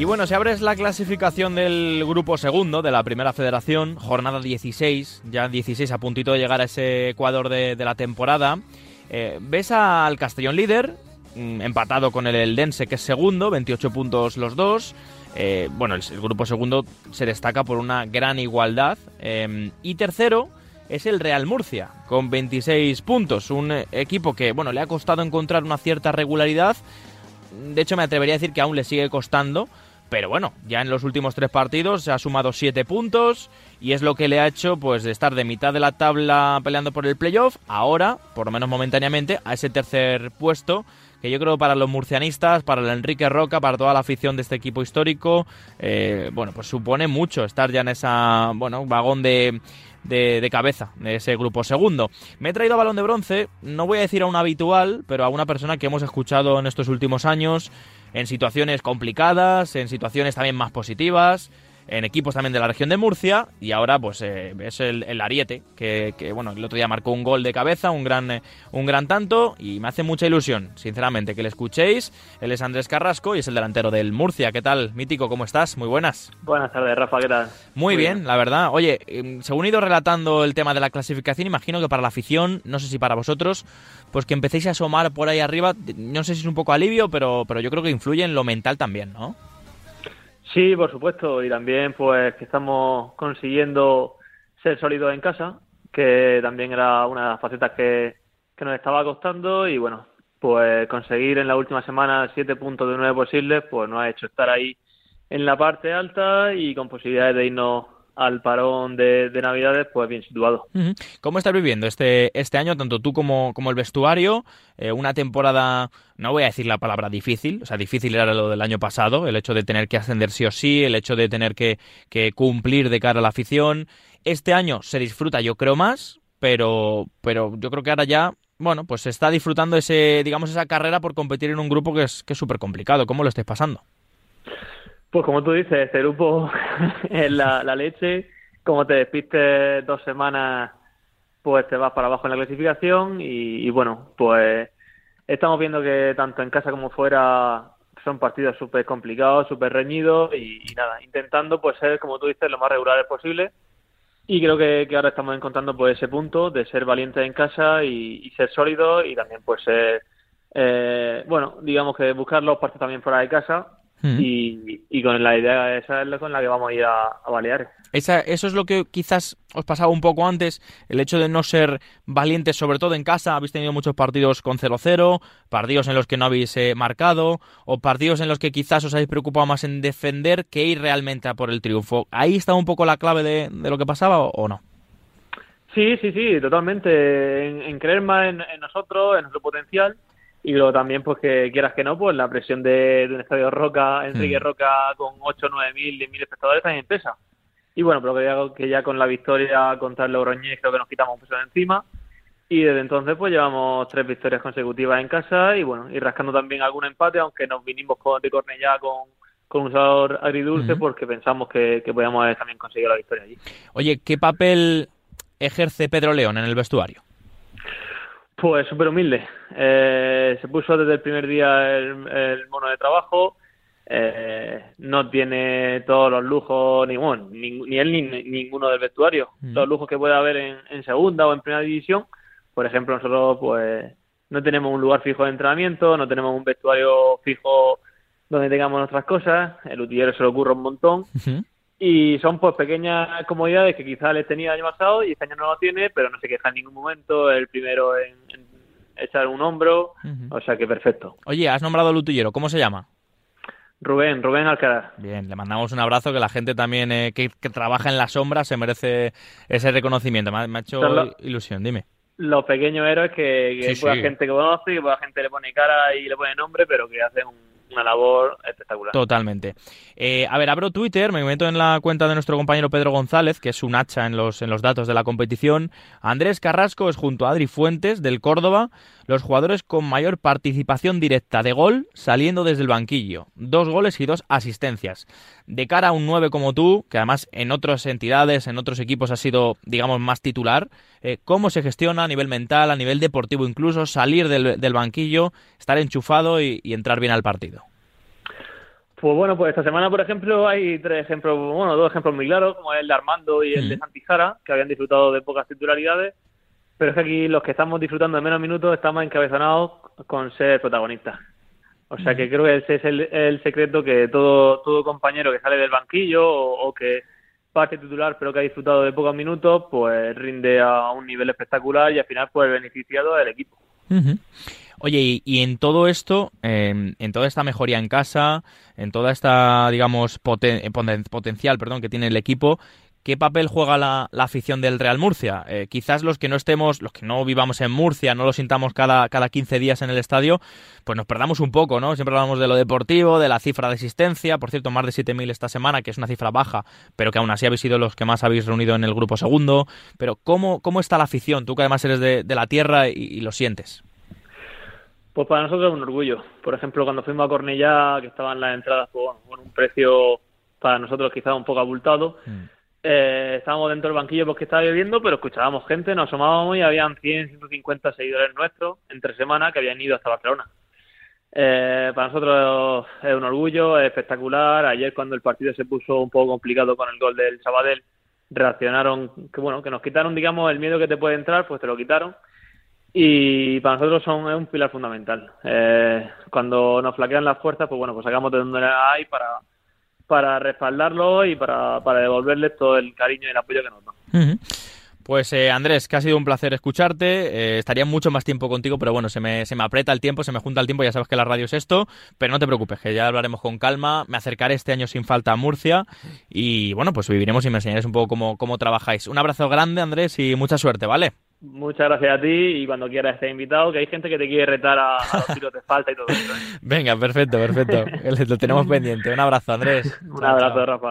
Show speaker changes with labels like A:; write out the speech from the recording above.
A: Y bueno, si abres la clasificación del grupo segundo de la primera federación, jornada 16, ya 16 a puntito de llegar a ese Ecuador de, la temporada, eh, ves al Castellón líder, mm, empatado con el Eldense que es segundo, 28 puntos los dos. Eh, bueno, el, grupo segundo se destaca por una gran igualdad. Em, y tercero es el Real Murcia, con 26 puntos. Un eh, equipo que, bueno, le ha costado encontrar una cierta regularidad. De hecho, me atrevería a decir que aún le sigue costando pero bueno, ya en los últimos tres partidos se ha sumado siete puntos y es lo que le ha hecho pues de estar de mitad de la tabla peleando por el playoff, ahora, por lo menos momentáneamente, a ese tercer puesto que yo creo para los murcianistas, para el Enrique Roca, para toda la afición de este equipo histórico, eh, bueno, pues supone mucho estar ya en esa, bueno, vagón de, de, de, cabeza de ese grupo segundo. Me he traído a balón de bronce, no voy a decir a un habitual, pero a una persona que hemos escuchado en estos últimos años, en situaciones complicadas, en situaciones también más positivas, en equipos también de la región de Murcia y ahora pues eh, es el, Ariete que, bueno el otro día marcó un gol de cabeza un gran eh, un gran tanto y me hace mucha ilusión sinceramente que le escuchéis. Él es Andrés Carrasco y es el delantero del Murcia. Qué tal mítico cómo estás muy buenas.
B: Buenas tardes Rafa qué tal
A: muy, bien, la verdad. Oye em, según he ido relatando el tema de la clasificación imagino que para la afición no sé si para vosotros pues que empecéis a asomar por ahí arriba no sé si es un poco alivio pero pero yo creo que influye en lo mental también no
B: Sí, por supuesto, y también pues que estamos consiguiendo ser sólidos en casa, que también era una de las facetas que, nos estaba costando y bueno, pues conseguir en la última semana siete puntos de nueve posibles, pues nos ha hecho estar ahí en la parte alta y con posibilidades de irnos al parón de, Navidades, pues bien situado.
A: ¿Cómo estás viviendo este, este año, tanto tú como, como el vestuario? Eh, una temporada, no voy a decir la palabra difícil, o sea, difícil era lo del año pasado, el hecho de tener que ascender sí o sí, el hecho de tener que, cumplir de cara a la afición. Este año se disfruta, yo creo, más, pero, pero yo creo que ahora ya bueno, pues se está disfrutando ese, digamos, esa carrera por competir en un grupo que es que es súper complicado. ¿Cómo lo estáis pasando?
B: Pues como tú dices, este grupo es la, leche. Como te despistes dos semanas, pues te vas para abajo en la clasificación y, bueno, pues estamos viendo que tanto en casa como fuera son partidos súper complicados, súper reñidos y, nada, intentando pues ser, como tú dices, lo más regulares posible. Y creo que, ahora estamos encontrando pues ese punto de ser valientes en casa y, ser sólidos y también pues ser, eh, bueno, digamos que buscar los partidos también fuera de casa y, con la idea esa es con la que vamos a ir a, a Baleares.
A: Esa, eso es lo que quizás os pasaba un poco antes, el hecho de no ser valientes, sobre todo en casa. Habéis tenido muchos partidos con 0-0, partidos en los que no habéis eh, marcado, o partidos en los que quizás os habéis preocupado más en defender que ir realmente a por el triunfo. ¿Ahí está un poco la clave de, lo que pasaba o, no?
B: Sí, sí, sí, totalmente. En, creer más en, nosotros, en nuestro potencial y luego también, pues que quieras que no, pues la presión de, un estadio Roca, Enrique mm. Roca con 8, 9 mil, 10 mil espectadores también pesa. Y bueno, pero que ya, que ya con la victoria contra el Logroñés creo que nos quitamos un peso de encima. Y desde entonces pues llevamos tres victorias consecutivas en casa y bueno, y rascando también algún empate, aunque nos vinimos con, de Cornellá con, con un sabor agridulce porque pensamos que, que podíamos también conseguir la victoria allí.
A: Oye, ¿qué papel ejerce Pedro León en el vestuario?
B: Pues súper humilde. Eh, se puso desde el primer día el, mono de trabajo. Eh, no tiene todos los lujos, ni, bueno, ni, él ni, ninguno del vestuario. Mm. Los lujos que puede haber en, segunda o en primera división. Por ejemplo, nosotros pues no tenemos un lugar fijo de entrenamiento, no tenemos un vestuario fijo donde tengamos nuestras cosas. El utillero se lo ocurre un montón. Y son pues pequeñas comodidades que quizás les tenía el año pasado y este año no lo tiene, pero no se queja en ningún momento. El primero en, echar un hombro, o sea que perfecto.
A: Oye, has nombrado al utillero, ¿cómo se llama?
B: Rubén, Rubén Alcaraz.
A: Bien, le mandamos un abrazo, que la gente también eh, que, trabaja en la sombra se merece ese reconocimiento. Me, ha hecho ilusión, dime.
B: Los pequeños héroes que, que gente que conoce, que la gente le pone cara y le pone nombre, pero que hacen un una labor espectacular.
A: Totalmente. Eh, a ver, abro Twitter, me meto en la cuenta de nuestro compañero Pedro González, que es un hacha en los, en los datos de la competición. Andrés Carrasco es junto a Adri Fuentes del Córdoba los jugadores con mayor participación directa de gol saliendo desde el banquillo. Dos goles y dos asistencias. De cara a un 9 como tú, que además en otras entidades, en otros equipos ha sido, digamos, más titular, eh, ¿cómo se gestiona a nivel mental, a nivel deportivo incluso, salir del, banquillo, estar enchufado y entrar bien al partido?
B: Pues bueno, pues esta semana, por ejemplo, hay tres ejemplos, bueno, dos ejemplos muy claros, como el de Armando y el de Santijara, que habían disfrutado de pocas titularidades, pero es que aquí los que estamos disfrutando de menos minutos estamos encabezonados con ser protagonistas. O sea que creo que ese es el, secreto que todo, todo compañero que sale del banquillo o, que parte titular pero que ha disfrutado de pocos minutos, pues rinde a un nivel espectacular y al final pues beneficiado del equipo.
A: Oye, y, en todo esto, em, en toda esta mejoría en casa, en toda esta, digamos, potencial perdón, que tiene el equipo, ¿qué papel juega la, afición del Real Murcia? Eh, quizás los que no estemos, los que no vivamos en Murcia, no lo sintamos cada, cada 15 días en el estadio, pues nos perdamos un poco, ¿no? Siempre hablamos de lo deportivo, de la cifra de asistencia, por cierto, más de 7.000 esta semana, que es una cifra baja, pero que aún así habéis sido los que más habéis reunido en el grupo segundo. Pero ¿cómo, cómo está la afición? Tú que además eres de, la tierra y lo sientes.
B: Pues para nosotros es un orgullo. Por ejemplo, cuando fuimos a Cornellá, que estaban las entradas con un precio para nosotros quizás un poco abultado, mm. eh, estábamos dentro del banquillo porque estaba lloviendo, pero escuchábamos gente, nos asomábamos y habían 100, 150 seguidores nuestros entre semana que habían ido hasta Barcelona. Eh, para nosotros es un orgullo, es espectacular. Ayer cuando el partido se puso un poco complicado con el gol del Sabadell, reaccionaron, que bueno, que nos quitaron, digamos, el miedo que te puede entrar, pues te lo quitaron y para nosotros son es un pilar fundamental. Eh, cuando nos flaquean las fuerzas, pues bueno, pues sacamos de donde hay para, para respaldarlo y para, para devolverles todo el cariño y el apoyo que nos dan.
A: Pues eh, Andrés, que ha sido un placer escucharte. Eh, estaría mucho más tiempo contigo, pero bueno, se me, se me aprieta el tiempo, se me junta el tiempo. Ya sabes que la radio es esto, pero no te preocupes, que ya hablaremos con calma. Me acercaré este año sin falta a Murcia y bueno, pues viviremos y me enseñarás un poco cómo, cómo trabajáis. Un abrazo grande, Andrés, y mucha suerte, ¿vale?
B: Muchas gracias a ti y cuando quieras estar invitado, que hay gente que te quiere retar a, los tiros de falta y todo eso. ¿eh?
A: Venga, perfecto, perfecto. Lo tenemos pendiente. Un abrazo, Andrés.
B: Un abrazo, Rafa.